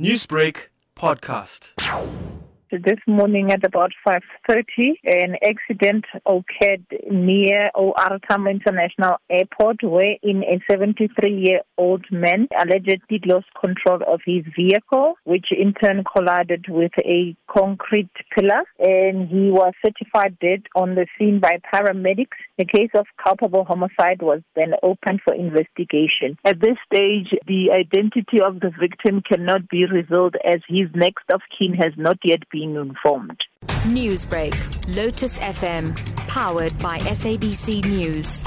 Newsbreak podcast. This morning at about 5.30, an accident occurred near OR International Airport wherein a 73-year-old man allegedly lost control of his vehicle, which in turn collided with a concrete pillar, and he was certified dead on the scene by paramedics. The case of culpable homicide was then opened for investigation. At this stage, the identity of the victim cannot be revealed as his next of kin has not yet been informed. Newsbreak, Lotus FM, powered by SABC News.